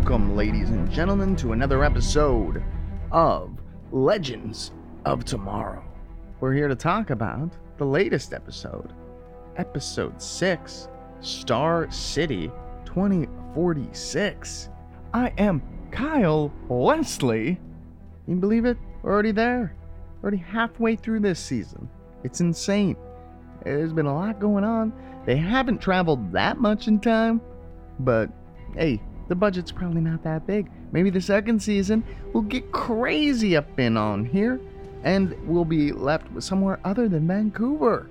Welcome, ladies and gentlemen, to another episode of Legends of Tomorrow. We're here to talk about the latest episode, Episode 6, Star City 2046. I am Kyle Leslie. Can you believe it? We're already there. Already halfway through this season. It's insane. There's been a lot going on. They haven't traveled that much in time, but hey, the budget's probably not that big. Maybe the second season will get crazy up in on here, and we'll be left with somewhere other than Vancouver.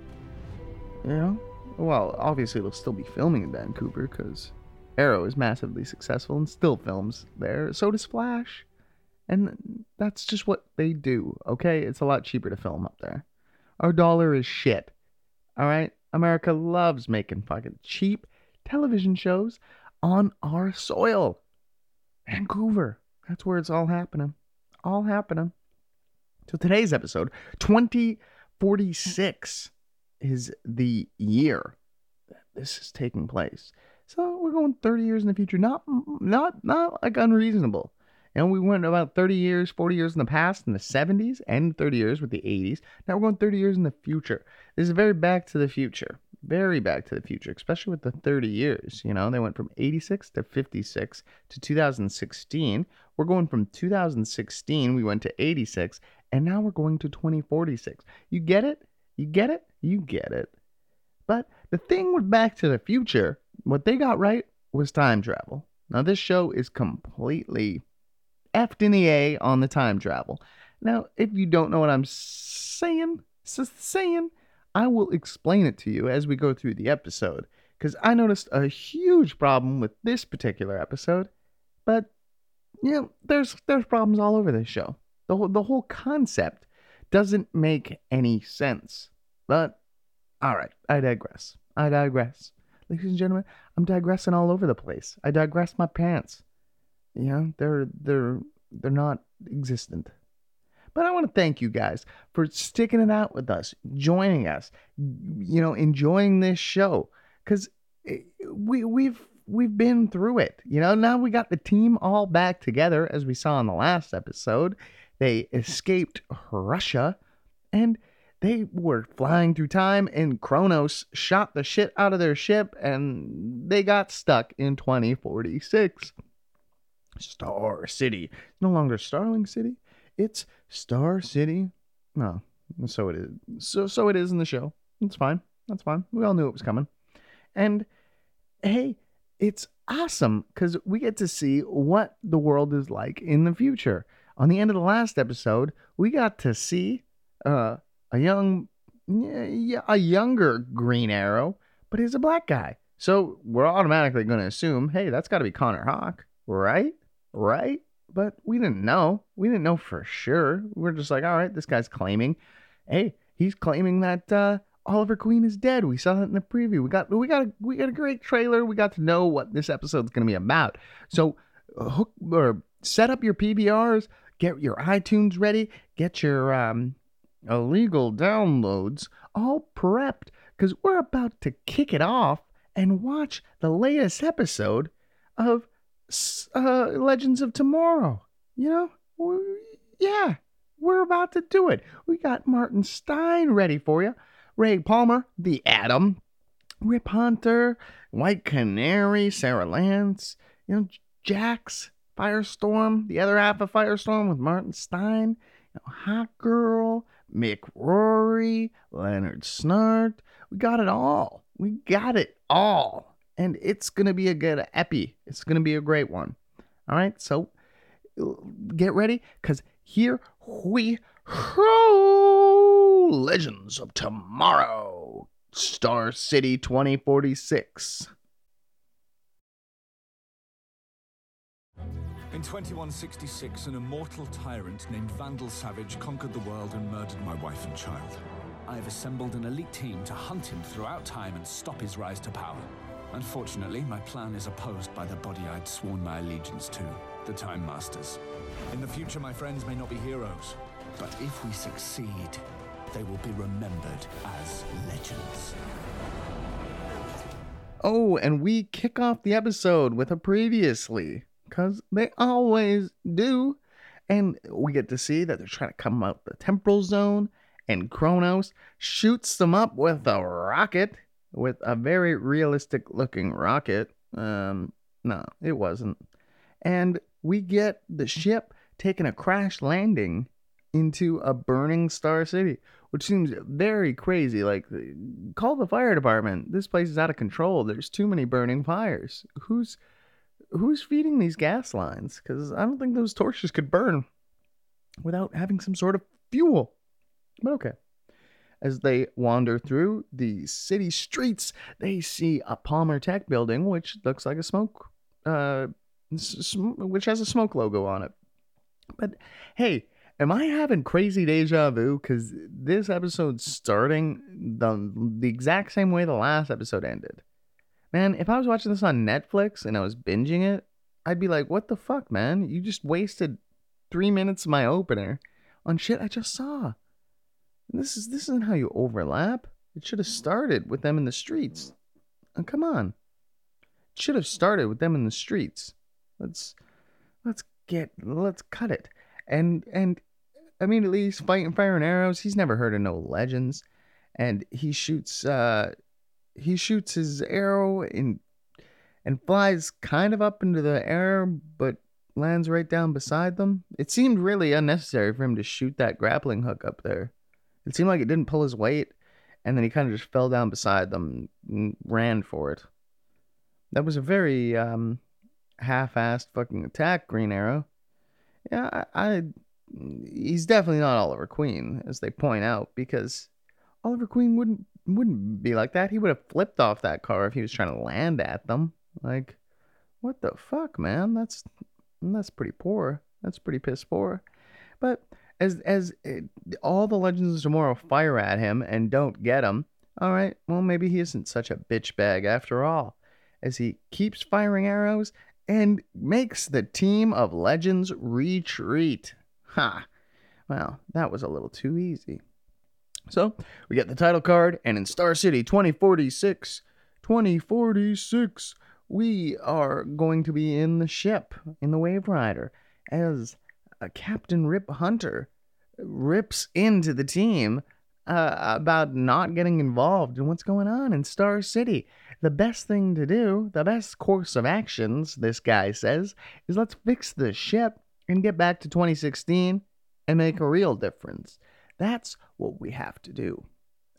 You know? Well, obviously they'll still be filming in Vancouver because Arrow is massively successful and still films there. So does Flash. And that's just what they do, okay? It's a lot cheaper to film up there. Our dollar is shit. All right? America loves making fucking cheap television shows on our soil. Vancouver. That's where it's all happening. All happening. So today's episode, 2046, is the year that this is taking place. So we're going 30 years in the future. Not not not like unreasonable. And we went about 30 years, 40 years in the past, in the 70s, and 30 years with the 80s. Now we're going 30 years in the future. This is very back to the future. Very back to the future, especially with the 30 years. You know, they went from 86 to 56 to 2016. We're going from 2016, we went to 86, and now we're going to 2046. You get it? You get it? You get it. But the thing with Back to the Future, what they got right was time travel. Now, this show is completely effed in the A on the time travel. Now, if you don't know what I'm saying, saying, I will explain it to you as we go through the episode, because I noticed a huge problem with this particular episode. But you know, there's there's problems all over this show. The whole, the whole concept doesn't make any sense. But all right, I digress. I digress. Ladies and gentlemen, I'm digressing all over the place. I digress my pants. You know, they're they're they're not existent. But I want to thank you guys for sticking it out with us, joining us, you know, enjoying this show cuz eh, we we've we've been through it. You know, now we got the team all back together as we saw in the last episode. They escaped Russia and they were flying through time and Chronos shot the shit out of their ship and they got stuck in 2046. Star City. No longer Starling City. It's Star City. No, so it is. So so it is in the show. It's fine. That's fine. We all knew it was coming. And hey, it's awesome because we get to see what the world is like in the future. On the end of the last episode, we got to see uh, a young, a younger Green Arrow, but he's a black guy. So we're automatically going to assume, hey, that's got to be Connor Hawke, right? right? But we didn't know. We didn't know for sure. We are just like, all right, this guy's claiming, hey, he's claiming that uh, Oliver Queen is dead. We saw that in the preview. We got we got a, we got a great trailer. We got to know what this episode's going to be about. So hook or set up your PVRs, get your iTunes ready, get your um, illegal downloads all prepped because we're about to kick it off and watch the latest episode of uh, Legends of Tomorrow. You know, we're, yeah, we're about to do it. We got Martin Stein ready for you. Ray Palmer, the Atom, Rip Hunter, White Canary, Sara Lance, you know, Jax, Firestorm, the other half of Firestorm with Martin Stein, you know, Hawkgirl, Mick Rory, Leonard Snart. We got it all. We got it all and it's going to be a good epi. It's going to be a great one. All right, so get ready because here we go. Legends of Tomorrow, Star City 2046. In 2166, an immortal tyrant named Vandal Savage conquered the world and murdered my wife and child. I have assembled an elite team to hunt him throughout time and stop his rise to power. Unfortunately, my plan is opposed by the body I'd sworn my allegiance to, the Time Masters. In the future, my friends may not be heroes, but if we succeed, they will be remembered as legends. Oh, and we kick off the episode with a previously. because they always do. And we get to see that they're trying to come out the temporal zone, and Chronos shoots them up with a rocket, with a very realistic looking rocket. Um, no, it wasn't. And we get the ship taking a crash landing into a burning Star City, which seems very crazy. Like, call the fire department. This place is out of control. There's too many burning fires. Who's who's feeding these gas lines? Because I don't think those torches could burn without having some sort of fuel. But okay. As they wander through the city streets, they see a Palmer Tech building, which looks like a smoke, uh, which has a smoke logo on it. But hey, am I having crazy deja vu? Because this episode's starting the the exact same way the last episode ended. Man, if I was watching this on Netflix and I was binging it, I'd be like, "What the fuck, man? You just wasted three minutes of my opener on shit I just saw." This is this isn't how you overlap. It should have started with them in the streets. Oh, come on. It should have started with them in the streets. Let's let's get let's cut it. And and immediately he's fighting fire and arrows. He's never heard of no legends. And he shoots uh he shoots his arrow in and flies kind of up into the air, but lands right down beside them. It seemed really unnecessary for him to shoot that grappling hook up there. It seemed like it didn't pull his weight, and then he kind of just fell down beside them and ran for it. That was a very um, half-assed fucking attack, Green Arrow. Yeah, I, I he's definitely not Oliver Queen, as they point out, because Oliver Queen wouldn't wouldn't be like that. He would have flipped off that car if he was trying to land at them. Like, what the fuck, man? That's that's pretty poor. That's pretty piss poor. But as as it, all the Legends of Tomorrow fire at him and don't get him, all right, well maybe he isn't such a bitch bag after all. As he keeps firing arrows and makes the team of legends retreat. Ha! Well, that was a little too easy. So we get the title card, and in Star City 2046, 2046, we are going to be in the ship, in the Waverider, as Captain Rip Hunter rips into the team uh, about not getting involved in what's going on in Star City. The best thing to do, the best course of actions, this guy says, is let's fix the ship and get back to 2016 and make a real difference. That's what we have to do.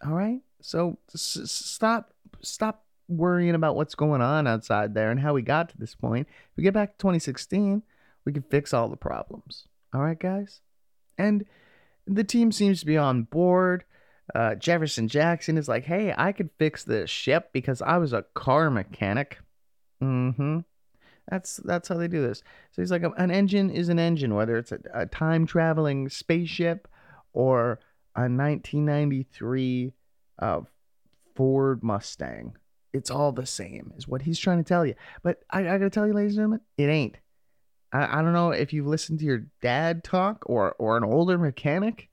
All right? So s- stop stop worrying about what's going on outside there and how we got to this point. If we get back to 2016, we can fix all the problems. All right, guys? And the team seems to be on board. Uh, Jefferson Jackson is like, hey, I could fix this ship because I was a car mechanic. Mm-hmm. That's that's how they do this. So he's like, an engine is an engine, whether it's a, a time traveling spaceship or a 1993 uh, Ford Mustang. It's all the same, is what he's trying to tell you. But I, I gotta tell you, ladies and gentlemen, it ain't. I, I don't know if you've listened to your dad talk or or an older mechanic,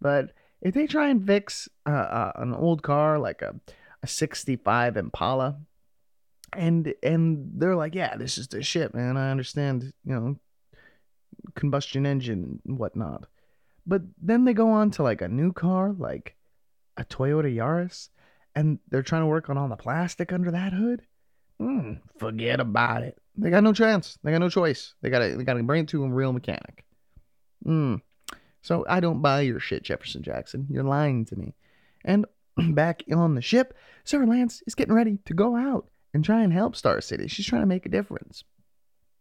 but if they try and fix uh, uh, an old car like a a 65 Impala and and they're like, yeah, this is the shit, man. I understand, you know, combustion engine and whatnot. But then they go on to like a new car, like a Toyota Yaris, and they're trying to work on all the plastic under that hood. Mm, forget about it. They got no chance. They got no choice. They gotta they gotta bring it to a real mechanic. Mm. So I don't buy your shit, Jefferson Jackson. You're lying to me. And back on the ship, Sara Lance is getting ready to go out and try and help Star City. She's trying to make a difference.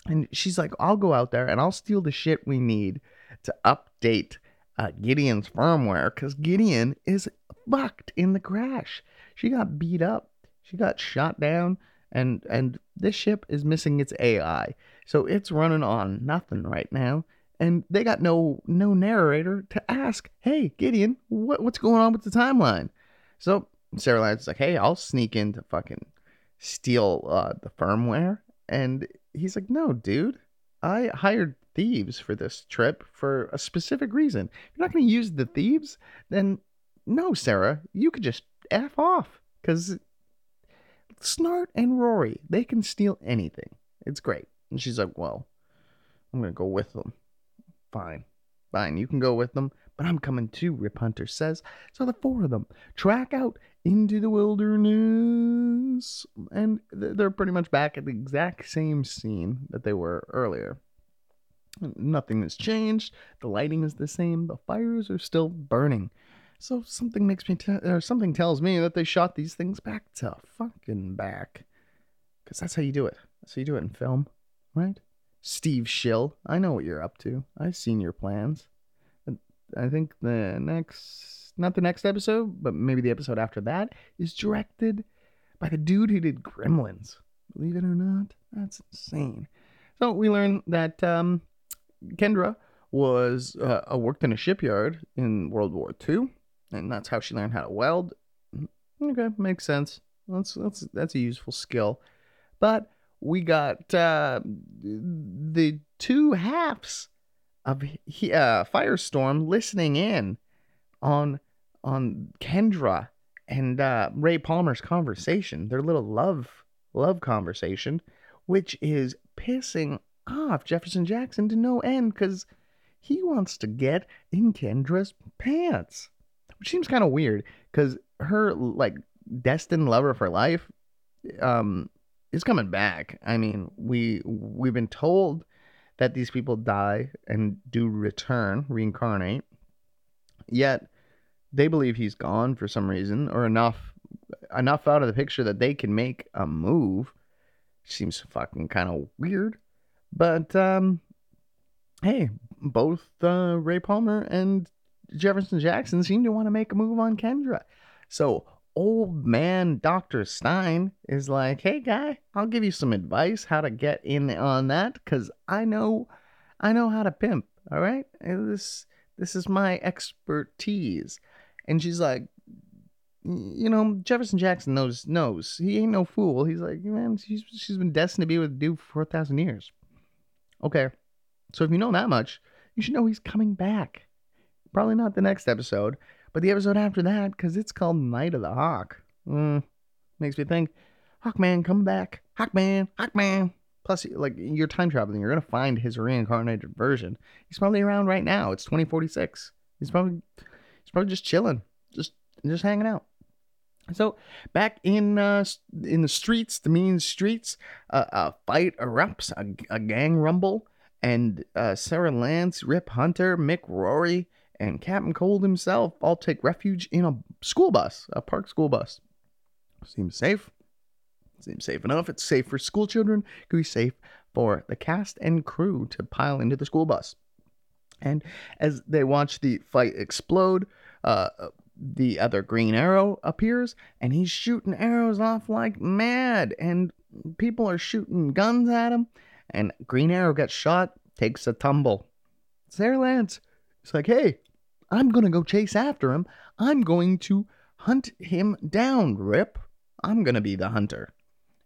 And she's like, I'll go out there and I'll steal the shit we need to update uh, Gideon's firmware because Gideon is fucked in the crash. She got beat up. She got shot down and and this ship is missing its AI. So it's running on nothing right now. And they got no no narrator to ask, hey, Gideon, what, what's going on with the timeline? So Sara Lance's like, hey, I'll sneak in to fucking steal uh, the firmware. And he's like, no, dude, I hired thieves for this trip for a specific reason. If you're not going to use the thieves, then no, Sara, you could just F off. Because Snart and Rory, they can steal anything. It's great. And she's like, well, I'm gonna go with them. Fine, fine, you can go with them, but I'm coming too. Rip Hunter says. So the four of them track out into the wilderness, and they're pretty much back at the exact same scene that they were earlier. Nothing has changed. The lighting is the same. The fires are still burning. So something makes me, or something tells me that they shot these things back to fucking back, because that's how you do it. That's how you do it in film, right? Steve Schill, I know what you're up to. I've seen your plans. I think the next, not the next episode, but maybe the episode after that, is directed by the dude who did Gremlins. Believe it or not, that's insane. So we learn that um, Kendra was uh, worked in a shipyard in World War II, and that's how she learned how to weld. Okay, makes sense. That's that's that's a useful skill. But we got uh, the two halves of uh, Firestorm listening in on on Kendra and uh, Ray Palmer's conversation, their little love love conversation, which is pissing off Jefferson Jackson to no end because he wants to get in Kendra's pants, which seems kind of weird because her like destined lover for life um is coming back. I mean, we we've been told that these people die and do return, reincarnate. Yet they believe he's gone for some reason or enough enough out of the picture that they can make a move. Seems fucking kind of weird. But um hey, both uh, Ray Palmer and Jefferson Jackson seemed to want to make a move on Kendra. So old man Dr. Stein is like, hey guy, I'll give you some advice how to get in on that because I know I know how to pimp. All right. This this is my expertise. And she's like, you know, Jefferson Jackson knows knows. He ain't no fool. He's like, man, she's she's been destined to be with a dude for four thousand years. Okay. So if you know that much, you should know he's coming back. Probably not the next episode, but the episode after that, because it's called Night of the Hawk. Mm, makes me think, Hawkman, come back. Hawkman, Hawkman. Plus, like, you're time traveling. You're going to find his reincarnated version. He's probably around right now. It's 2046. He's probably, he's probably just chilling, just, just hanging out. So back in uh, in the streets, the mean streets, uh, a fight erupts, a, a gang rumble, and uh, Sara Lance, Rip Hunter, Mick Rory, and Captain Cold himself all take refuge in a school bus, a park school bus. Seems safe. Seems safe enough. It's safe for school children. Could be safe for the cast and crew to pile into the school bus. And as they watch the fight explode, uh, the other Green Arrow appears, and he's shooting arrows off like mad, and people are shooting guns at him. And Green Arrow gets shot, takes a tumble. Sara Lance, it's like, hey, I'm going to go chase after him. I'm going to hunt him down, Rip. I'm going to be the hunter.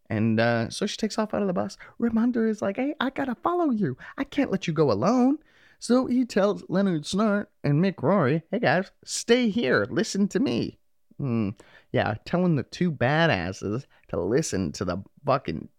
And uh, so she takes off out of the bus. Rip Hunter is like, hey, I got to follow you. I can't let you go alone. So he tells Leonard Snart and Mick Rory, hey guys, stay here. Listen to me. Hmm. Yeah, telling the two badasses to listen to the fucking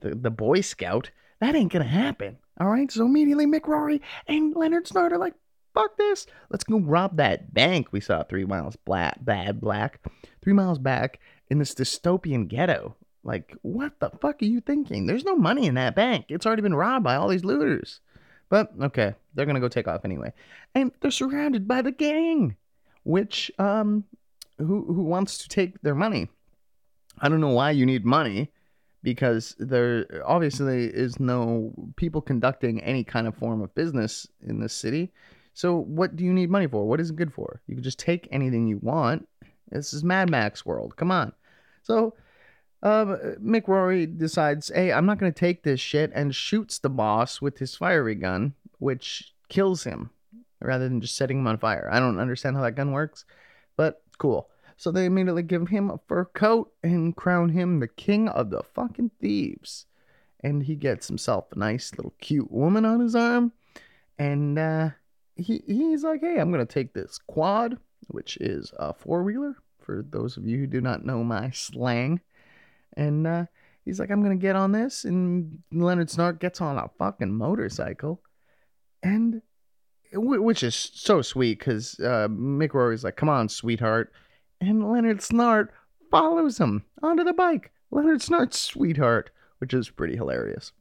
the, the Boy Scout, that ain't gonna happen. All right, so immediately Mick Rory and Leonard Snart are like, fuck this. Let's go rob that bank we saw three miles black, bad black, three miles back in this dystopian ghetto. Like, what the fuck are you thinking? There's no money in that bank. It's already been robbed by all these looters. But okay, they're gonna go take off anyway, and they're surrounded by the gang, which um, who who wants to take their money? I don't know why you need money because there obviously is no people conducting any kind of form of business in this city. So what do you need money for? What is it good for? You can just take anything you want. This is Mad Max world. Come on. So uh, Mick Rory decides, hey, I'm not going to take this shit, and shoots the boss with his fiery gun, which kills him rather than just setting him on fire. I don't understand how that gun works, but cool. So they immediately give him a fur coat and crown him the king of the fucking thieves. And he gets himself a nice little cute woman on his arm. And uh, he he's like, hey, I'm gonna take this quad, which is a four wheeler. For those of you who do not know my slang, and uh, He's like, I'm gonna get on this, and Leonard Snart gets on a fucking motorcycle, and which is so sweet because uh, Mick Rory's like, "Come on, sweetheart," and Leonard Snart follows him onto the bike. Leonard Snart's sweetheart, which is pretty hilarious.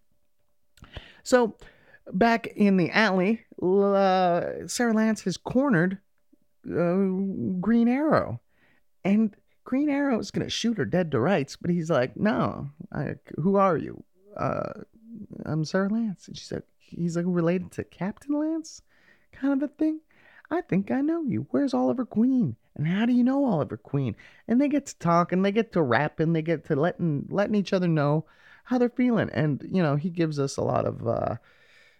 So, back in the alley, uh, Sara Lance has cornered uh, Green Arrow, and Green Arrow is gonna shoot her dead to rights, but he's like, "No, I, who are you? Uh, I'm Sara Lance." And she's like, "He's like related to Captain Lance, kind of a thing." I think I know you. Where's Oliver Queen? And how do you know Oliver Queen? And they get to talk and they get to rap and they get to letting letting each other know how they're feeling. And you know, he gives us a lot of uh,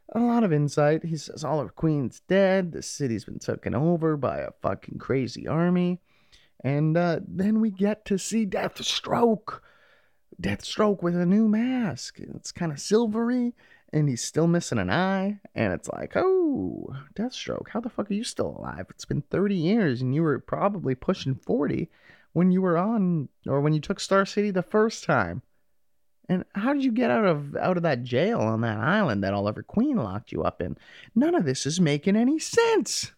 a lot of insight. He says all Oliver Queen's dead. The city's been taken over by a fucking crazy army. And uh, then we get to see Deathstroke. Deathstroke with a new mask. It's kind of silvery, and he's still missing an eye. And it's like, oh, Deathstroke, how the fuck are you still alive? It's been 30 years, and you were probably pushing 40 when you were on, or when you took Star City the first time. And how did you get out of out of that jail on that island that Oliver Queen locked you up in? None of this is making any sense.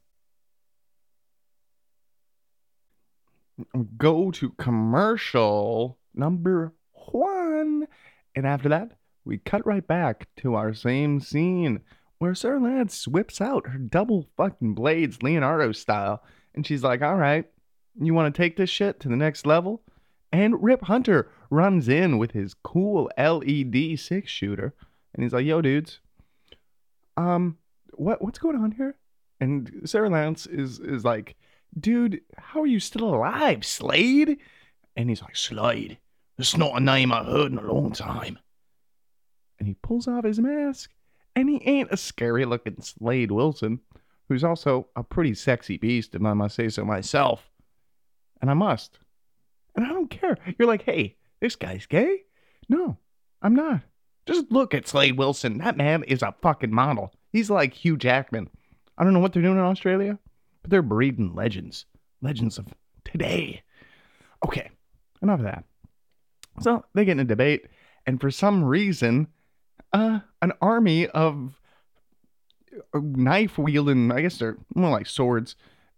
go to commercial number one. And after that, we cut right back to our same scene where Sara Lance whips out her double fucking blades, Leonardo style. And she's like, all right, you want to take this shit to the next level? And Rip Hunter runs in with his cool LED six shooter. And he's like, yo, dudes, um, what what's going on here? And Sara Lance is is like, dude, how are you still alive, Slade? And he's like, Slade, that's not a name I've heard in a long time. And he pulls off his mask, and he ain't a scary looking Slade Wilson, who's also a pretty sexy beast, if I must say so myself. And I must. And I don't care. You're like, hey, this guy's gay? No, I'm not. Just look at Slade Wilson. That man is a fucking model. He's like Hugh Jackman. I don't know what they're doing in Australia but they're breeding legends, legends of today. Okay, enough of that. So they get in a debate, and for some reason, uh, an army of knife wielding, I guess they're more like swords,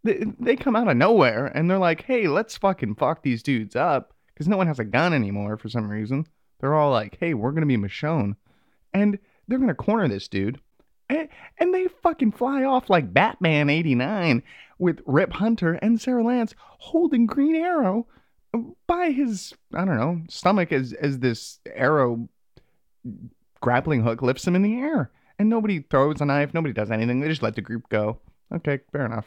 they, they come out of nowhere and they're like, hey, let's fucking fuck these dudes up because no one has a gun anymore for some reason. They're all like, hey, we're going to be Michonne. And they're going to corner this dude and, and they fucking fly off like Batman 89 with Rip Hunter and Sara Lance holding Green Arrow by his, I don't know, stomach as, as this arrow grappling hook lifts him in the air. And nobody throws a knife, nobody does anything. They just let the group go. Okay, fair enough.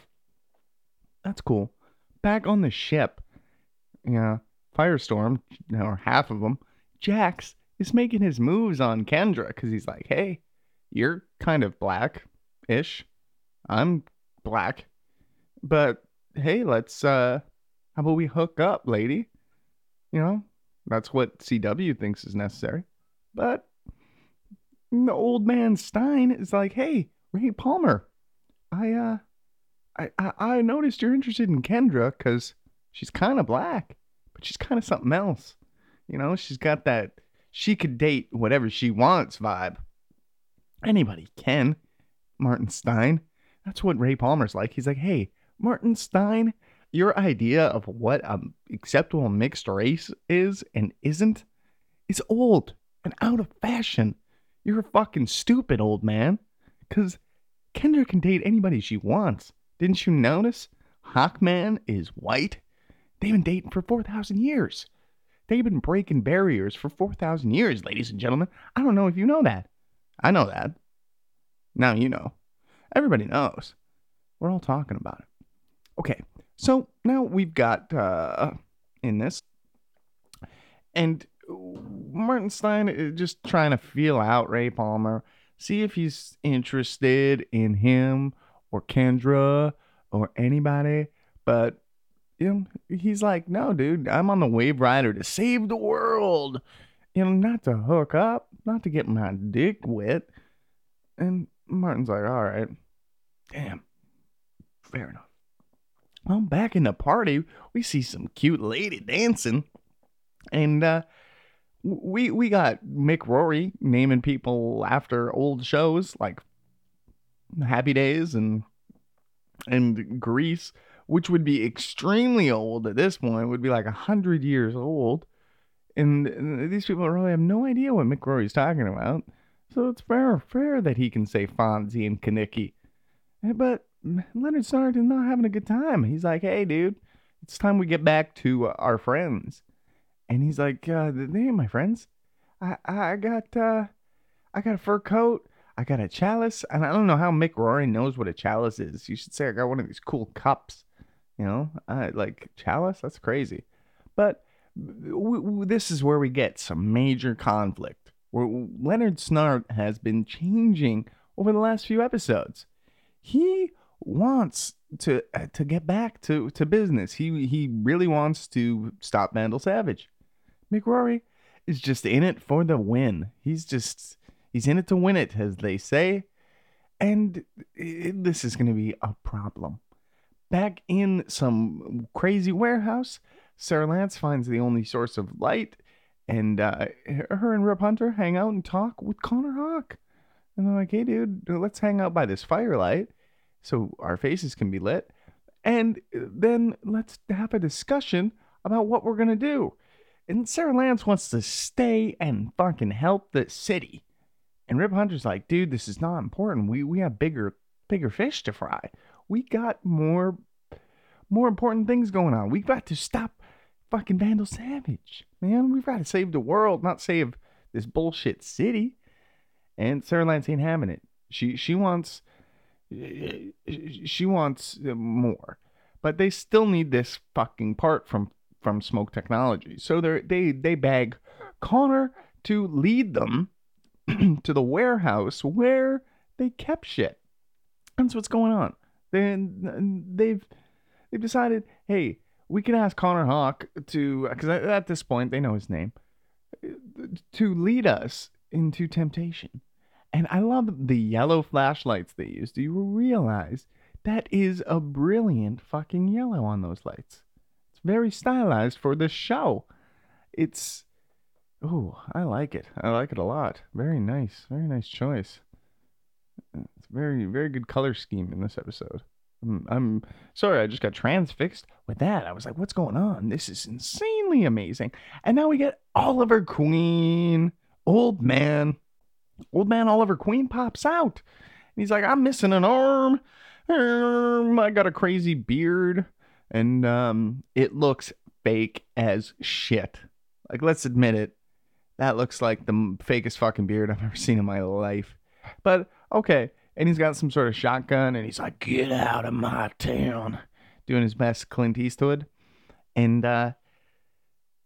That's cool. Back on the ship, yeah, Firestorm, or half of them, Jax is making his moves on Kendra because he's like, hey, you're kind of black ish. I'm black. But hey, let's uh how about we hook up, lady? You know, that's what CW thinks is necessary. But the old man Stein is like, hey, Ray Palmer, I uh I I, noticed you're interested in Kendra because she's kind of black, but she's kind of something else. You know, she's got that she could date whatever she wants vibe. Anybody can. Martin Stein. That's what Ray Palmer's like. He's like, hey, Martin Stein, your idea of what an acceptable mixed race is and isn't is old and out of fashion. You're a fucking stupid old man. Because Kendra can date anybody she wants. Didn't you notice? Hawkman is white. They've been dating for 4,000 years. They've been breaking barriers for 4,000 years, ladies and gentlemen. I don't know if you know that. I know that. Now you know. Everybody knows. We're all talking about it. Okay, so now we've got uh, in this, and Martin Stein is just trying to feel out Ray Palmer, see if he's interested in him or Kendra or anybody. But you know, he's like, no, dude, I'm on the Waverider to save the world. You know, not to hook up, not to get my dick wet. And Martin's like, all right, damn, fair enough. Well, back in the party, we see some cute lady dancing, and uh, we we got Mick Rory naming people after old shows like Happy Days and and Grease, which would be extremely old at this point, would be like a hundred years old. And, and these people really have no idea what Mick Rory's talking about. So it's fair fair that he can say Fonzie and Kenickie. Eh, but Leonard Snart is not having a good time. He's like, hey, dude, it's time we get back to our friends. And he's like, uh, they ain't my friends. I, I got, uh, I got a fur coat. I got a chalice. And I don't know how Mick Rory knows what a chalice is. You should say I got one of these cool cups. You know, uh, like chalice. That's crazy. But w- w- this is where we get some major conflict. Where Leonard Snart has been changing over the last few episodes. He wants to uh, to get back to to business. He he really wants to stop Vandal Savage. Mick Rory is just in it for the win. He's just he's in it to win it, as they say. And it, this is going to be a problem. Back in some crazy warehouse, Sara Lance finds the only source of light, and uh, her and Rip Hunter hang out and talk with Connor Hawke. And they're like, "Hey, dude, let's hang out by this firelight." so our faces can be lit. And then let's have a discussion about what we're going to do. And Sara Lance wants to stay and fucking help the city. And Rip Hunter's like, dude, this is not important. We we have bigger bigger fish to fry. We got more more important things going on. We've got to stop fucking Vandal Savage. Man, we've got to save the world, not save this bullshit city. And Sara Lance ain't having it. She she wants she wants more, but they still need this fucking part from from Smoak Technology. So they they they beg Connor to lead them to the warehouse where they kept shit. That's what's going on. Then they've they've decided, hey, we can ask Connor Hawke to because at this point they know his name to lead us into temptation. And I love the yellow flashlights they use. Do you realize that is a brilliant fucking yellow on those lights? It's very stylized for this show. It's oh, I like it. I like it a lot. Very nice. Very nice choice. It's very very good color scheme in this episode. I'm, I'm sorry, I just got transfixed with that. I was like, what's going on? This is insanely amazing. And now we get Oliver Queen, old man Old man Oliver Queen pops out. And he's like, I'm missing an arm. I got a crazy beard. And um, it looks fake as shit. Like, let's admit it. That looks like the fakest fucking beard I've ever seen in my life. But okay. And he's got some sort of shotgun and he's like, get out of my town. Doing his best Clint Eastwood. And uh,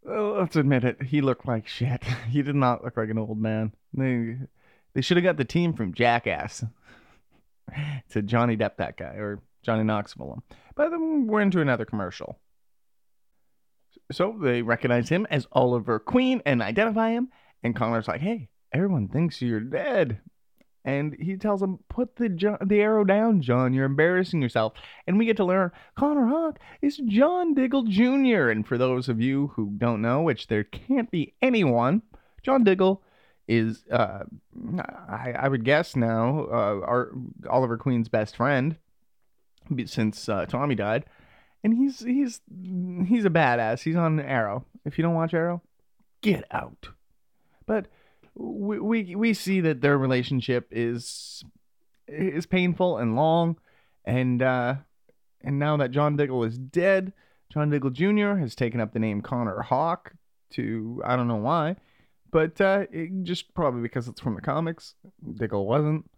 let's admit it, he looked like shit. He did not look like an old man. They, they should have got the team from Jackass to Johnny Depp, that guy, or Johnny Knoxville. But we're into another commercial. So they recognize him as Oliver Queen and identify him. And Connor's like, hey, everyone thinks you're dead. And he tells him, put the the arrow down, John. You're embarrassing yourself. And we get to learn Connor Hawke is John Diggle Jr. And for those of you who don't know, which there can't be anyone, John Diggle is uh, I, I would guess now uh, our Oliver Queen's best friend since uh, Tommy died, and he's he's he's a badass. He's on Arrow. If you don't watch Arrow, get out. But we we, we see that their relationship is is painful and long, and uh, and now that John Diggle is dead, John Diggle Jr. has taken up the name Connor Hawke to I don't know why but uh, just probably because it's from the comics. Diggle wasn't,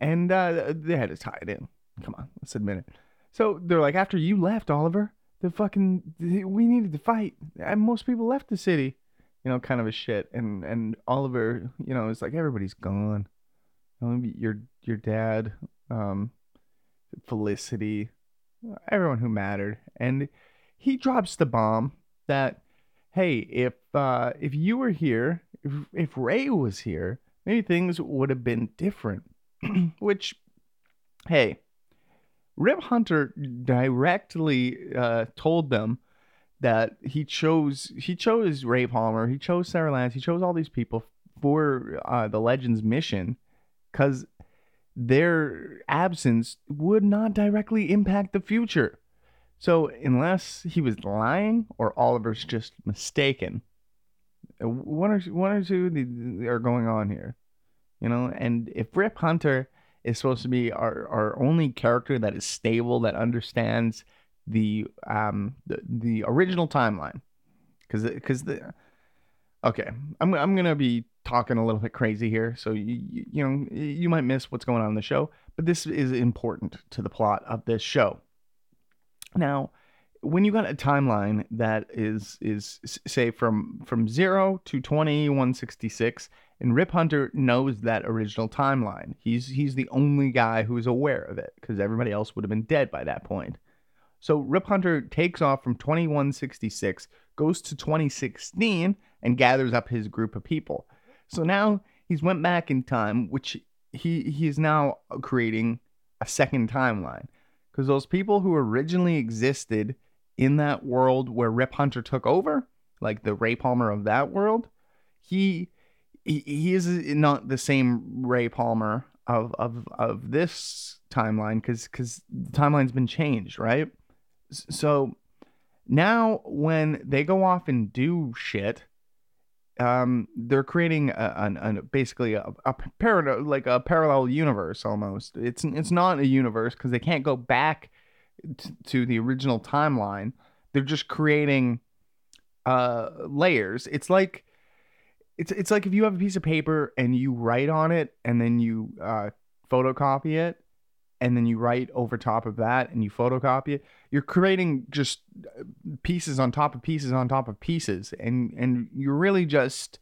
and uh, they had to tie it in. Come on, let's admit it. So they're like, after you left, Oliver, the fucking we needed to fight, and most people left the city, you know, kind of a shit. And and Oliver, you know, is like everybody's gone. your your dad, um, Felicity, everyone who mattered, and he drops the bomb that, hey, if uh, if you were here if, if Ray was here, maybe things would have been different. Which, hey, Rip Hunter directly uh, told them that he chose he chose Ray Palmer, he chose Sara Lance, he chose all these people for uh, the Legends mission because their absence would not directly impact the future. So unless he was lying or Oliver's just mistaken, one or one or two are going on here, you know. And if Rip Hunter is supposed to be our, our only character that is stable, that understands the um the, the original timeline, because because the okay, I'm I'm gonna be talking a little bit crazy here, so you you know you might miss what's going on in the show, but this is important to the plot of this show. Now, when you got a timeline that is is say from from 0 to 2166 and Rip Hunter knows that original timeline. He's he's the only guy who is aware of it because everybody else would have been dead by that point. So Rip Hunter takes off from 2166, goes to 2016 and gathers up his group of people. So now he's went back in time, which he he is now creating a second timeline because those people who originally existed in that world where Rip Hunter took over, like the Ray Palmer of that world, he he, he is not the same Ray Palmer of of of this timeline because because the timeline's been changed, right? So now when they go off and do shit, um, they're creating a, a, a basically a, a parallel like a parallel universe almost. It's it's not a universe because they can't go back t- to the original timeline. They're just creating uh layers. It's like it's it's like if you have a piece of paper and you write on it and then you uh, photocopy it and then you write over top of that and you photocopy it you're creating just uh, pieces on top of pieces on top of pieces and and you're really just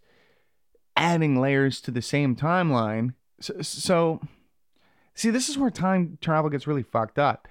adding layers to the same timeline. So, so see this is where time travel gets really fucked up.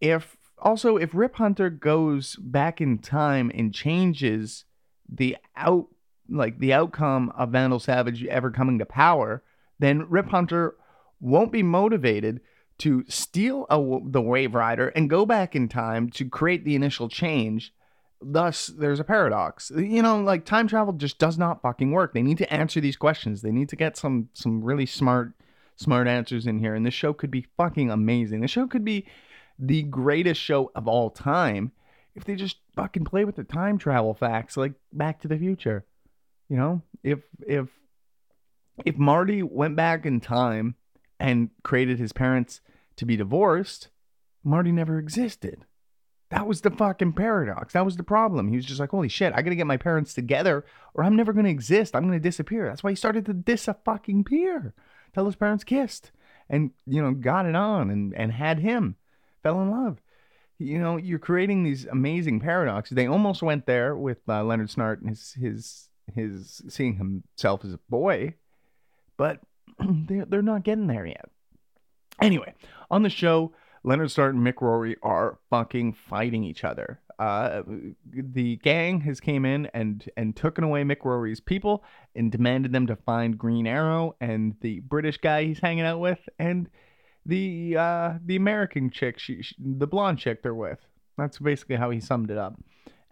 If also if rip hunter goes back in time and changes the out like the outcome of vandal savage ever coming to power then rip hunter won't be motivated to steal a, the Waverider and go back in time to create the initial change. Thus, there's a paradox. You know, like time travel just does not fucking work. They need to answer these questions. They need to get some some really smart smart answers in here. And this show could be fucking amazing. The show could be the greatest show of all time if they just fucking play with the time travel facts like Back to the Future. You know, if if if Marty went back in time and created his parents to be divorced, Marty never existed. That was the fucking paradox. That was the problem. He was just like, holy shit, I gotta get my parents together or I'm never gonna exist. I'm gonna disappear. That's why he started to dis a fucking peer. Till his parents kissed and, you know, got it on and, and had him, fell in love. You know, you're creating these amazing paradoxes. They almost went there with uh, Leonard Snart and his, his, his seeing himself as a boy, but they're, they're not getting there yet. Anyway, on the show, Leonard Snart and Mick Rory are fucking fighting each other. Uh, the gang has came in and and taken away Mick Rory's people and demanded them to find Green Arrow and the British guy he's hanging out with and the uh, the American chick, she, she, the blonde chick they're with. That's basically how he summed it up.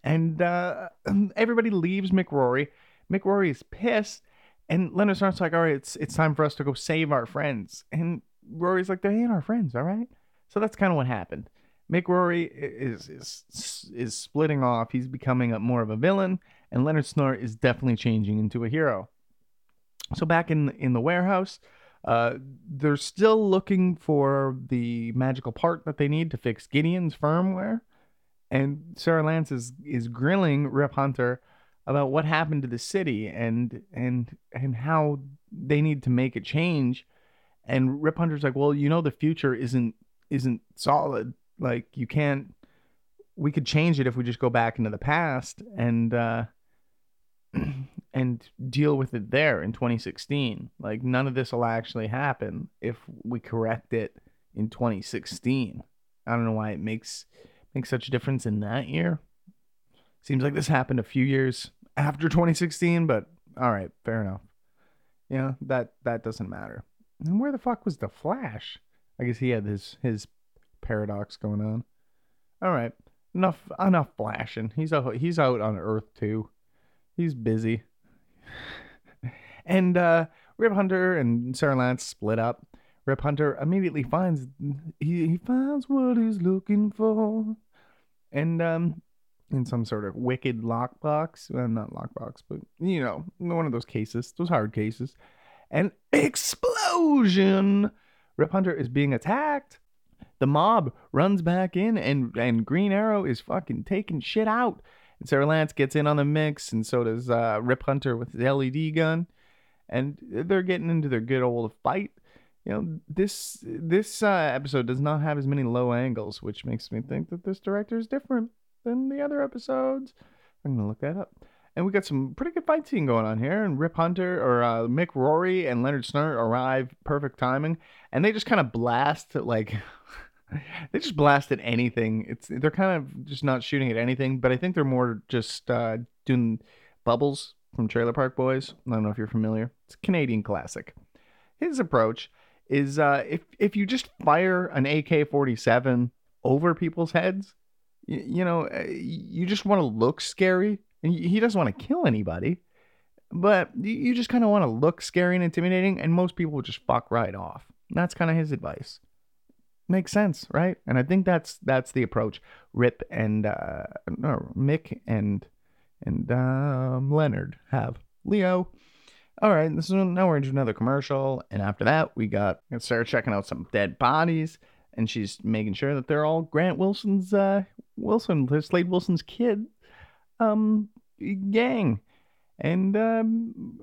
And uh, everybody leaves Mick Rory. Mick Rory is pissed, and Leonard Snart's like, "All right, it's it's time for us to go save our friends." And Rory's like, they ain't our friends, all right? So that's kind of what happened. Mick Rory is is is splitting off. He's becoming a, more of a villain, and Leonard Snart is definitely changing into a hero. So back in in the warehouse, uh, they're still looking for the magical part that they need to fix Gideon's firmware, and Sara Lance is is grilling Rip Hunter about what happened to the city and and and how they need to make a change and Rip Hunter's like, well, you know, the future isn't isn't solid. Like you can't. We could change it if we just go back into the past and uh, and deal with it there in 2016. Like none of this will actually happen if we correct it in 2016. I don't know why it makes makes such a difference in that year. Seems like this happened a few years after 2016, but all right, fair enough. Yeah, that that doesn't matter. And where the fuck was the Flash? I guess he had his his paradox going on. All right. enough enough flashing. He's out he's out on Earth too. He's busy. and uh Rip Hunter and Sara Lance split up. Rip Hunter immediately finds he, he finds what he's looking for. And um in some sort of wicked lockbox. Well, not lockbox, but you know, one of those cases, those hard cases. An explosion! Rip Hunter is being attacked. The mob runs back in, and and Green Arrow is fucking taking shit out. And Sara Lance gets in on the mix, and so does uh, Rip Hunter with the LED gun, and they're getting into their good old fight. You know, this this uh, episode does not have as many low angles, which makes me think that this director is different than the other episodes. I'm gonna look that up. And we got some pretty good fight scene going on here. And Rip Hunter or uh, Mick Rory and Leonard Snart arrive perfect timing, and they just kind of blast like they just blast at anything. It's they're kind of just not shooting at anything, but I think they're more just uh, doing bubbles from Trailer Park Boys. I don't know if you're familiar. It's a Canadian classic. His approach is uh, if if you just fire an AK-47 over people's heads, you, you know, uh, you just want to look scary. And he doesn't want to kill anybody, but you just kind of want to look scary and intimidating, and most people will just fuck right off. That's kind of his advice. Makes sense, right? And I think that's that's the approach Rip and uh, no, Mick and and um, Leonard have. Leo. All right, this is now we're into another commercial, and after that we got Sara checking out some dead bodies, and she's making sure that they're all Grant Wilson's uh, Wilson, Slade Wilson's kid, um, gang. And, um,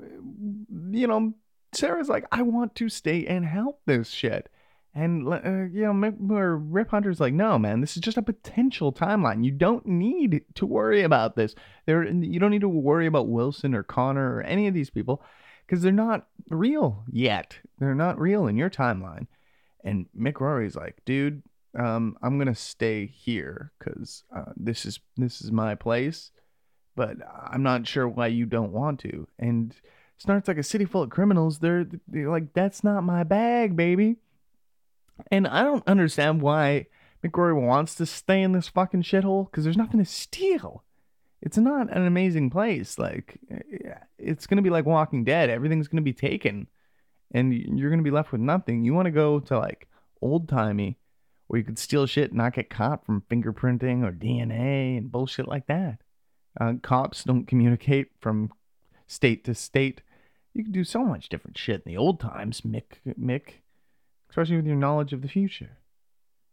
you know, Sara's like, I want to stay and help this shit. And, uh, you know, Rip Hunter's like, no, man, this is just a potential timeline. You don't need to worry about this. There, you don't need to worry about Wilson or Connor or any of these people because they're not real yet. They're not real in your timeline. And Mick Rory's like, dude, um, I'm gonna stay here because uh, this is this is my place, but I'm not sure why you don't want to. And Snart's like a city full of criminals. They're, they're like, that's not my bag, baby. And I don't understand why Mick Rory wants to stay in this fucking shithole because there's nothing to steal. It's not an amazing place. Like, eh, it's gonna be like Walking Dead. Everything's gonna be taken, and you're gonna be left with nothing. You want to go to like old timey where you could steal shit and not get caught from fingerprinting or DNA and bullshit like that. Uh, cops don't communicate from state to state. You can do so much different shit in the old times, Mick, Mick, especially with your knowledge of the future.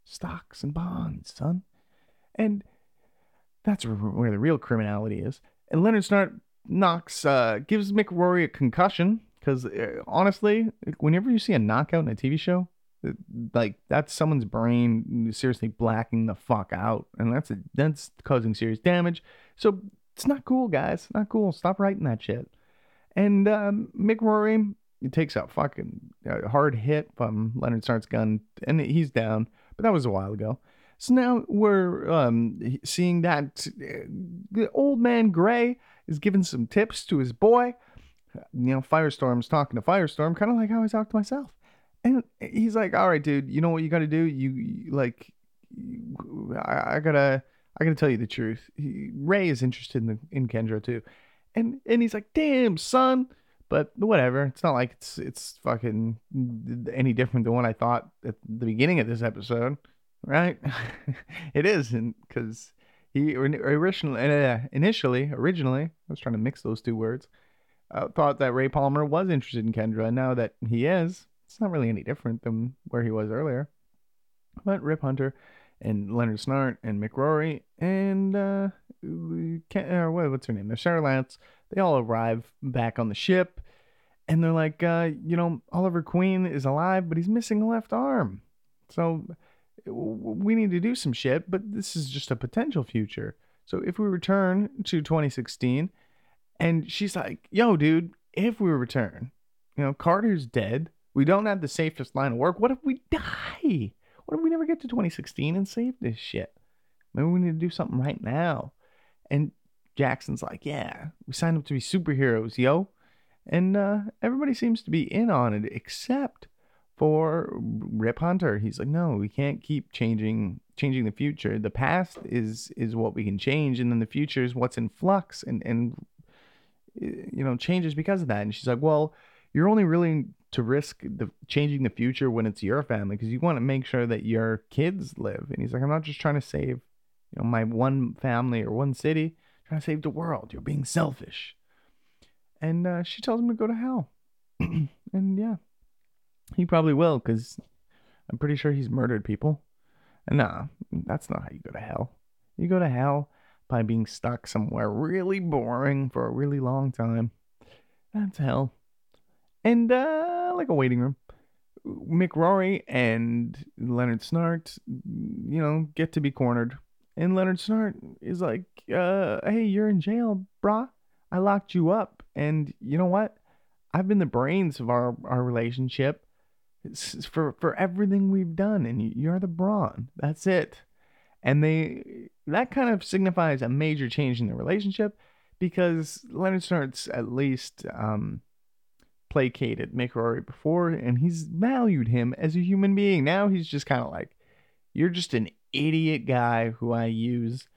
Stocks and bonds, son. And that's where the real criminality is. And Leonard Snart knocks, uh, gives Mick Rory a concussion because uh, honestly, whenever you see a knockout in a TV show, like that's someone's brain seriously blacking the fuck out and that's a, that's causing serious damage. So it's not cool guys. Not cool. Stop writing that shit. And um, mick rory takes a fucking uh, hard hit from leonard snart's gun and he's down but that was a while ago. So now we're um, seeing that uh, old man gray is giving some tips to his boy you know firestorm's talking to firestorm kind of like how i talk to myself and he's like, "All right, dude. You know what you got to do? You, like, I, I, gotta, I gotta tell you the truth. He, Ray is interested in the, in Kendra too, and and he's like, "Damn, son." But whatever. It's not like it's it's fucking any different than what I thought at the beginning of this episode, right? it isn't because he originally uh, initially originally I was trying to mix those two words. Uh, thought that Ray Palmer was interested in Kendra, and now that he is, it's not really any different than where he was earlier. But Rip Hunter and Leonard Snart and Mick Rory and uh, uh what's her name? Sara Lance. They all arrive back on the ship, and they're like, uh, you know, Oliver Queen is alive, but he's missing a left arm. So we need to do some shit. But this is just a potential future. So if we return to 2016, and she's like, yo, dude, if we return, you know, Carter's dead. We don't have the safest line of work. What if we die? What if we never get to 2016 and save this shit? Maybe we need to do something right now. And Jackson's like, yeah, we signed up to be superheroes, yo. And uh, everybody seems to be in on it except for Rip Hunter. He's like, no, we can't keep changing changing the future. The past is is what we can change, and then the future is what's in flux and and you know changes because of that. And she's like, well, you're only willing to risk the changing the future when it's your family because you want to make sure that your kids live. And he's like, I'm not just trying to save you know my one family or one city, I'm trying to save the world. You're being selfish. And uh, she tells him to go to hell. and yeah, he probably will because I'm pretty sure he's murdered people. And nah, that's not how you go to hell. You go to hell by being stuck somewhere really boring for a really long time. That's hell. And uh, like a waiting room. Mick Rory and Leonard Snart, you know, get to be cornered. And Leonard Snart is like, uh, hey, you're in jail, brah. I locked you up. And you know what? I've been the brains of our, our relationship for for everything we've done and you're the brawn that's it and they that kind of signifies a major change in the relationship because leonard snart's at least um placated mick before and he's valued him as a human being. Now he's just kind of like you're just an idiot guy who i use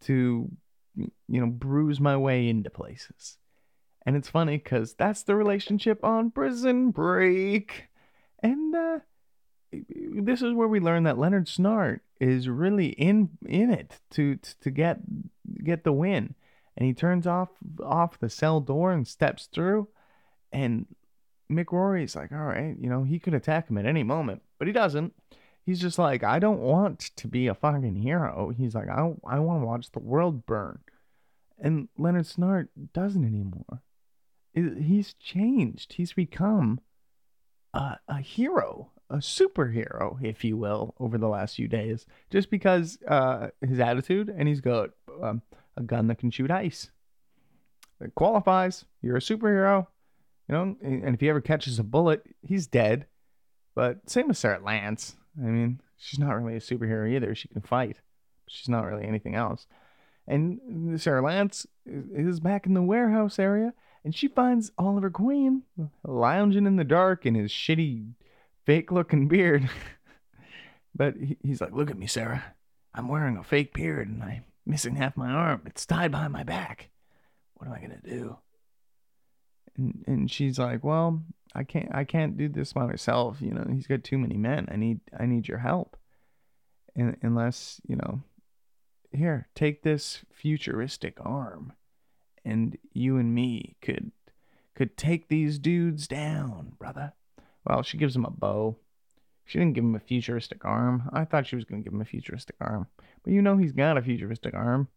to you know bruise my way into places. And it's funny because that's the relationship on prison break. And uh, this is where we learn that Leonard Snart is really in in it to to get get the win. And he turns off off the cell door and steps through. And Mick Rory's like, all right, you know, he could attack him at any moment, but he doesn't. He's just like, I don't want to be a fucking hero. He's like, I, I want to watch the world burn. And Leonard Snart doesn't anymore. He's changed. He's become a, a hero, a superhero, if you will, over the last few days, just because uh, his attitude and he's got um, a gun that can shoot ice. It qualifies. You're a superhero, you know. And if he ever catches a bullet, he's dead. But same with Sara Lance. I mean, she's not really a superhero either. She can fight. She's not really anything else. And Sara Lance is back in the warehouse area and she finds Oliver Queen lounging in the dark in his shitty, fake looking beard. but he's like, Look at me, Sara. I'm wearing a fake beard and I'm missing half my arm. It's tied behind my back. What am I going to do? And, and she's like, Well, I can't I can't do this by myself. You know, he's got too many men. I need I need your help. And, unless, you know, here, take this futuristic arm and you and me could could take these dudes down, brother. Well, she gives him a bow. She didn't give him a futuristic arm. I thought she was going to give him a futuristic arm, but you know he's got a futuristic arm,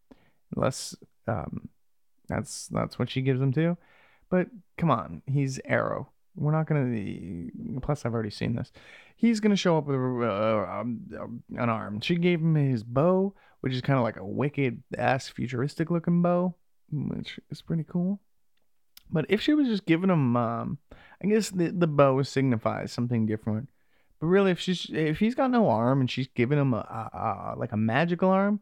unless um, that's that's what she gives him too. But come on, he's Arrow. We're not going to. Plus, I've already seen this. He's going to show up with uh, um, an arm. She gave him his bow, which is kind of like a wicked ass futuristic looking bow which is pretty cool. But if she was just giving him, um, I guess the the bow signifies something different. But really, if she's if he's got no arm and she's giving him a, a, a like a magical arm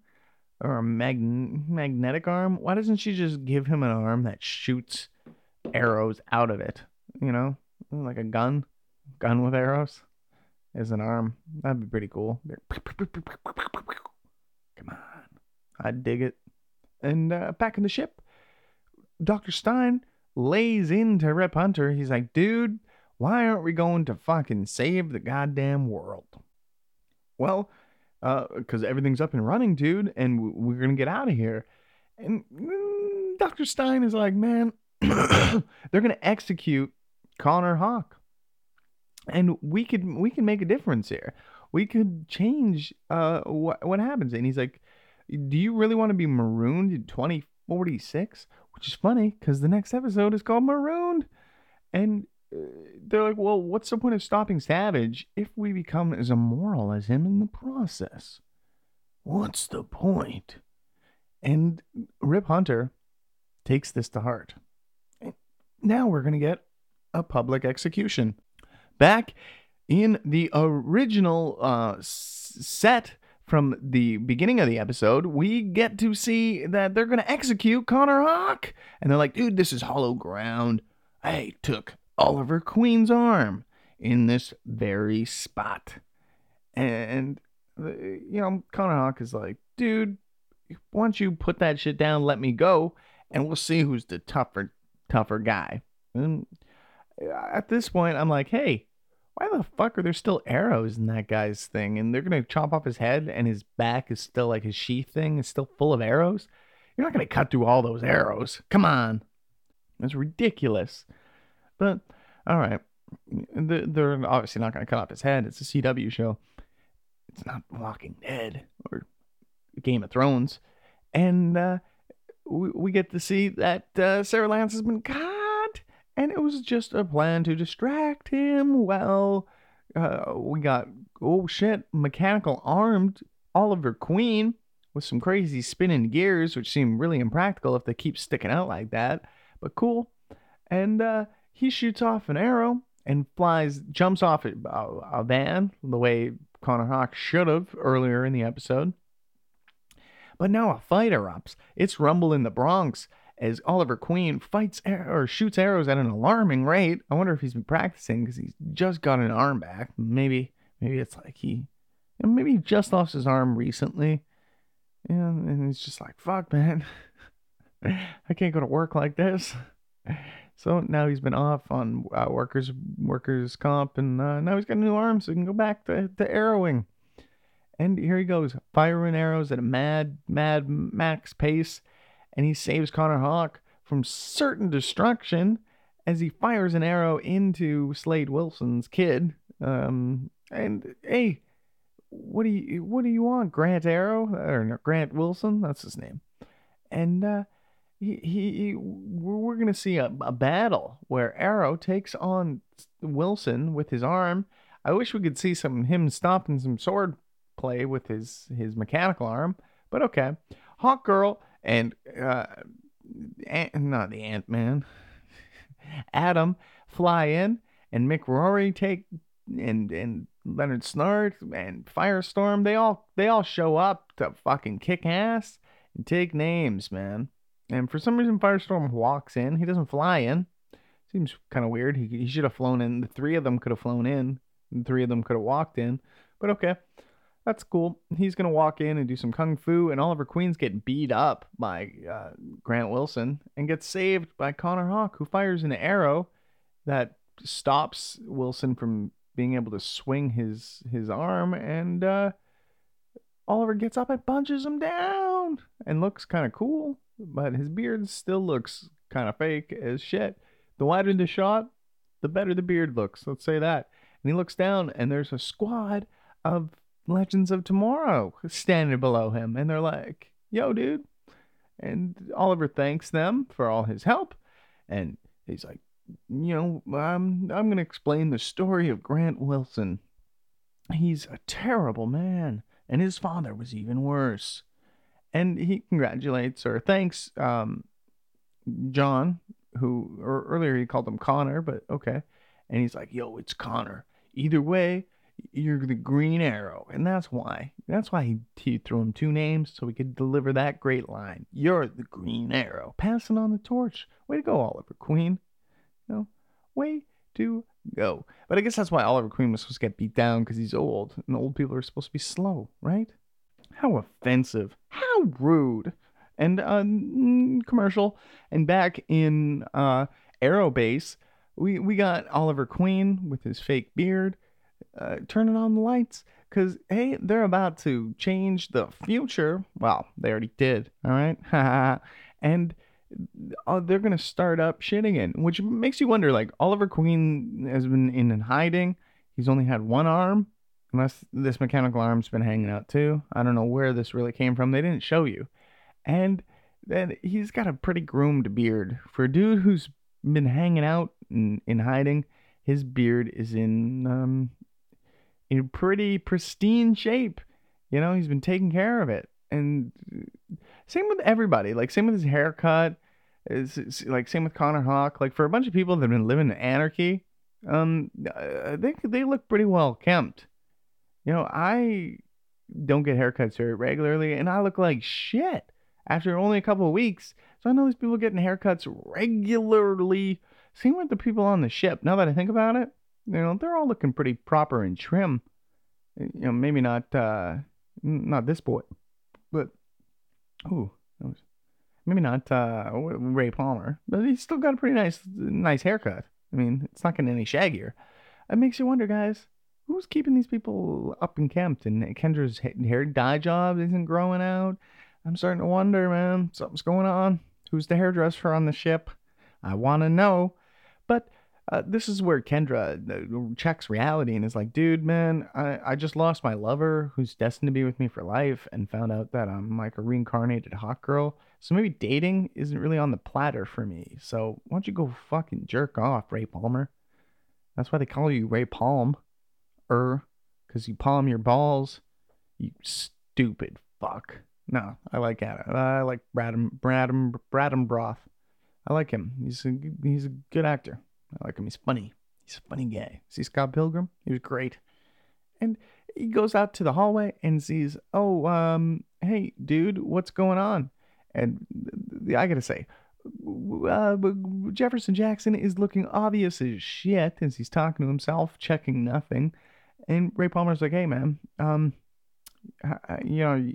or a mag- magnetic arm, why doesn't she just give him an arm that shoots arrows out of it? You know, like a gun, gun with arrows as an arm. That'd be pretty cool. Come on, I'd dig it. And uh, back in the ship, Dr. Stein lays into Rip Hunter. He's like, dude, why aren't we going to fucking save the goddamn world? Well, because uh, everything's up and running, dude, and we're going to get out of here. And mm, Dr. Stein is like, man, they're going to execute Connor Hawke. And we could we can make a difference here. We could change uh, what what happens. And he's like, do you really want to be marooned in 2046? Which is funny because the next episode is called Marooned. And uh, they're like, well, what's the point of stopping Savage if we become as immoral as him in the process? What's the point? And Rip Hunter takes this to heart. Now we're going to get a public execution. Back in the original uh, set from the beginning of the episode, we get to see that they're going to execute Connor Hawke. And they're like, dude, this is hollow ground. I took Oliver Queen's arm in this very spot. And uh, you know, Connor Hawk is like, dude, why don't you put that shit down, let me go, and we'll see who's the tougher, tougher guy. And at this point, I'm like, hey, why the fuck are there still arrows in that guy's thing? And they're gonna chop off his head, and his back is still like his sheath thing is still full of arrows. You're not gonna cut through all those arrows. Come on, it's ridiculous. But all right, they're obviously not gonna cut off his head. It's a CW show. It's not Walking Dead or Game of Thrones, and uh, we, we get to see that uh, Sara Lance has been caught, and it was just a plan to distract him. Well, uh, we got oh shit, mechanical armed Oliver Queen with some crazy spinning gears, which seem really impractical if they keep sticking out like that, but cool. And uh, he shoots off an arrow and flies, jumps off a, a van the way Connor Hawk should have earlier in the episode. But now a fight erupts. It's rumble in the Bronx as Oliver Queen fights or shoots arrows at an alarming rate. I wonder if he's been practicing because he's just got an arm back. Maybe, maybe it's like he, maybe he just lost his arm recently. And he's just like, fuck, man. I can't go to work like this. So now he's been off on uh, workers workers comp, and uh, now he's got a new arm, so he can go back to, to arrowing. And here he goes, firing arrows at a mad, mad max pace, and he saves Connor Hawk from certain destruction as he fires an arrow into Slade Wilson's kid. Um, and hey, what do you what do you want, Grant Arrow or no, Grant Wilson? That's his name. And uh, he, he, we're going to see a, a battle where Arrow takes on Wilson with his arm. I wish we could see some him stomping some sword play with his his mechanical arm, but okay. Hawkgirl and uh, Ant, not the Ant Man, Atom fly in, and Mick Rory take and and Leonard Snart and Firestorm. They all they all show up to fucking kick ass and take names, man. And for some reason, Firestorm walks in. He doesn't fly in. Seems kind of weird. He, he should have flown in. The three of them could have flown in. And three of them could have walked in. But okay, that's cool. He's gonna walk in and do some kung fu, and Oliver Queen's getting beat up by uh, Grant Wilson and gets saved by Connor Hawk, who fires an arrow that stops Wilson from being able to swing his his arm, and uh, Oliver gets up and punches him down and looks kind of cool but his beard still looks kind of fake as shit. The wider the shot, the better the beard looks. Let's say that. And he looks down, and there's a squad of Legends of Tomorrow standing below him, and they're like, "Yo, dude!" And Oliver thanks them for all his help, and he's like, "You know, I'm I'm gonna explain the story of Grant Wilson. He's a terrible man, and his father was even worse." and he congratulates or thanks um, John, who or earlier he called him Connor, but okay, and he's like, "Yo, it's Connor. Either way, you're the Green Arrow," and that's why. That's why he, he threw him two names so he could deliver that great line. You're the Green Arrow, passing on the torch. Way to go, Oliver Queen. You know, way to go. But I guess that's why Oliver Queen was supposed to get beat down because he's old, and old people are supposed to be slow, right? How offensive. How rude. And uh, commercial. And back in uh, Arrowbase, we, we got Oliver Queen with his fake beard uh, turning on the lights. Because, hey, they're about to change the future. Well, they already did. All right. and uh, they're to start up shit again, which makes you wonder like, Oliver Queen has been in hiding. He's only had one arm Unless this mechanical arm's been hanging out too. I don't know where this really came from. They didn't show you. And then he's got a pretty groomed beard. For a dude who's been hanging out in, in hiding, his beard is in um in pretty pristine shape. You know, he's been taking care of it. And same with everybody. Like same with his haircut. It's like same with Connor Hawk. Like for a bunch of people that have been living in anarchy, um, uh, they they look pretty well kempt. You know, I don't get haircuts very regularly, and I look like shit after only a couple of weeks. So I know these people getting haircuts regularly. Same with the people on the ship. Now that I think about it, you know, they're all looking pretty proper and trim. You know, maybe not uh, not this boy, but ooh, maybe not uh, Ray Palmer, but he's still got a pretty nice nice haircut. I mean, it's not getting any shaggier. It makes you wonder, guys, who's keeping these people up and kempt? And Kendra's hair dye job isn't growing out. I'm starting to wonder, man. Something's going on. Who's the hairdresser on the ship? I want to know. Uh, this is where Kendra uh, checks reality and is like, dude, man, I, I just lost my lover who's destined to be with me for life and found out that I'm like a reincarnated Hawkgirl. So maybe dating isn't really on the platter for me. So why don't you go fucking jerk off, Ray Palmer? That's why they call you Ray Palm. Er, because you palm your balls. You stupid fuck. No, I like Adam. I like Bradham, Bradham, Bradham Broth. I like him. He's a, he's a good actor. I like him. He's funny. He's a funny guy. See Scott Pilgrim? He was great. And he goes out to the hallway and sees, oh, um, hey, dude, what's going on? And I gotta say, uh, Jefferson Jackson is looking obvious as shit as he's talking to himself, checking nothing. And Ray Palmer's like, hey, man, um, you know,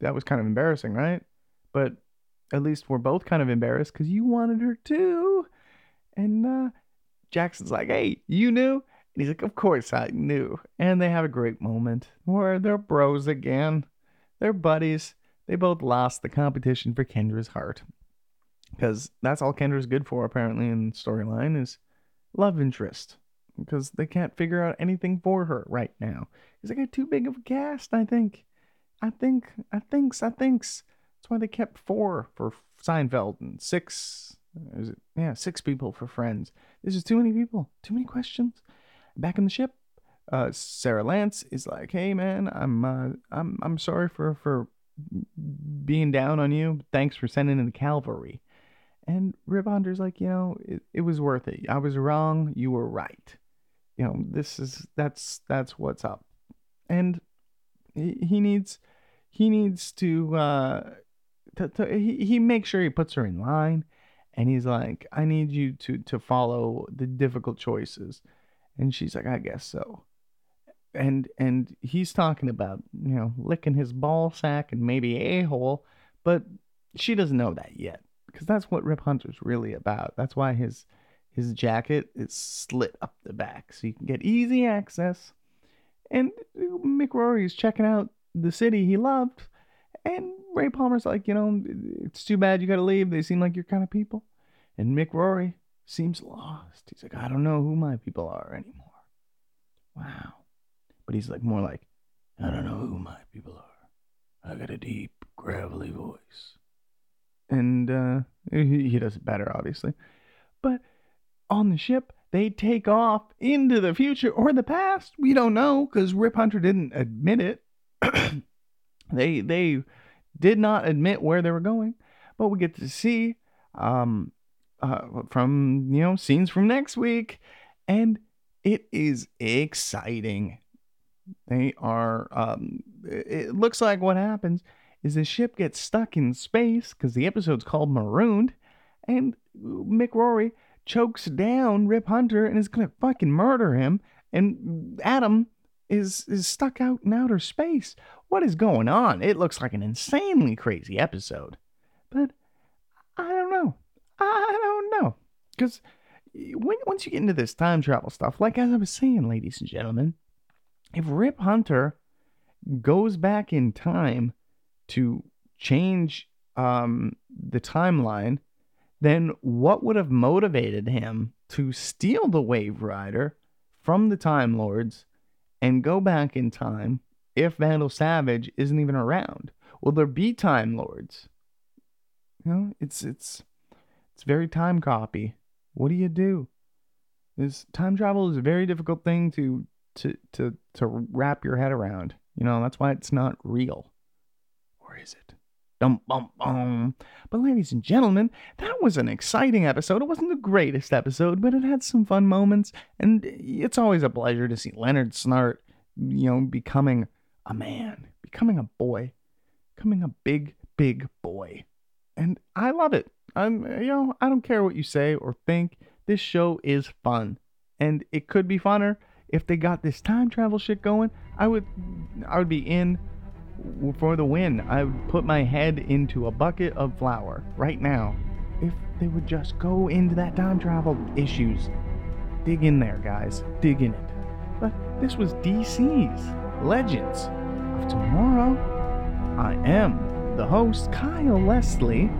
that was kind of embarrassing, right? But at least we're both kind of embarrassed because you wanted her too. And uh, Jackson's like, hey, you knew? And he's like, of course I knew. And they have a great moment where they're bros again. They're buddies. They both lost the competition for Kendra's heart. Because that's all Kendra's good for, apparently, in storyline is love interest. Because they can't figure out anything for her right now. Because they got too big of a cast, I think. I think, I thinks, I thinks. That's why they kept four for Seinfeld and six. Is it? Yeah, six people for Friends. This is too many people. Too many questions. Back in the ship, uh, Sara Lance is like, "Hey, man, I'm uh, I'm I'm sorry for for being down on you. Thanks for sending in the cavalry." And Rip like, you know, it, it was worth it. I was wrong. You were right. You know, this is that's that's what's up. And he, he needs he needs to uh to, to, he, he makes sure he puts her in line and he's like i need you to to follow the difficult choices. And she's like i guess so. And and he's talking about you know licking his ball sack and maybe a hole but she doesn't know that yet because that's what rip hunter's really about. That's why his his jacket is slit up the back so you can get easy access. And mick rory is checking out the city he loved. And Ray Palmer's like, you know, it's too bad you got to leave. They seem like your kind of people. And Mick Rory seems lost. He's like, I don't know who my people are anymore. Wow. But he's like, more like, I don't know who my people are. I got a deep, gravelly voice. And uh, he, he does it better, obviously. But on the ship, they take off into the future or the past. We don't know because Rip Hunter didn't admit it. they they did not admit where they were going, but we get to see um, uh, from you know scenes from next week, and it is exciting. They are. Um, it looks like what happens is the ship gets stuck in space because the episode's called Marooned, and Mick Rory chokes down Rip Hunter and is gonna fucking murder him. And Atom is is stuck out in outer space. What is going on? It looks like an insanely crazy episode. But I don't know. I don't know. Because when, once you get into this time travel stuff, like as I was saying, ladies and gentlemen, if Rip Hunter goes back in time to change um, the timeline, then what would have motivated him to steal the Waverider from the Time Lords and go back in time if Vandal Savage isn't even around? Will there be Time Lords? You know, it's it's it's very time copy. What do you do? This time travel is a very difficult thing to to to to wrap your head around. You know, that's why it's not real. Or is it? Dum bum bum. But ladies and gentlemen, that was an exciting episode. It wasn't the greatest episode, but it had some fun moments, and it's always a pleasure to see Leonard Snart, you know, becoming a man, becoming a boy, becoming a big, big boy. And I love it. I'm you know, I don't care what you say or think. This show is fun. And it could be funner. if they got this time travel shit going, I would I would be in for the win. I would put my head into a bucket of flour right now. If they would just go into that time travel issues. Dig in there, guys. Dig in it. But this was DC's Legends of Tomorrow. I am the host, Kyle Leslie,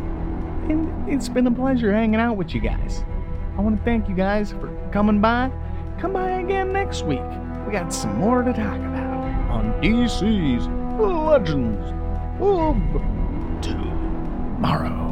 and it's been a pleasure hanging out with you guys. I want to thank you guys for coming by. Come by again next week. We got some more to talk about on DC's Legends of Tomorrow.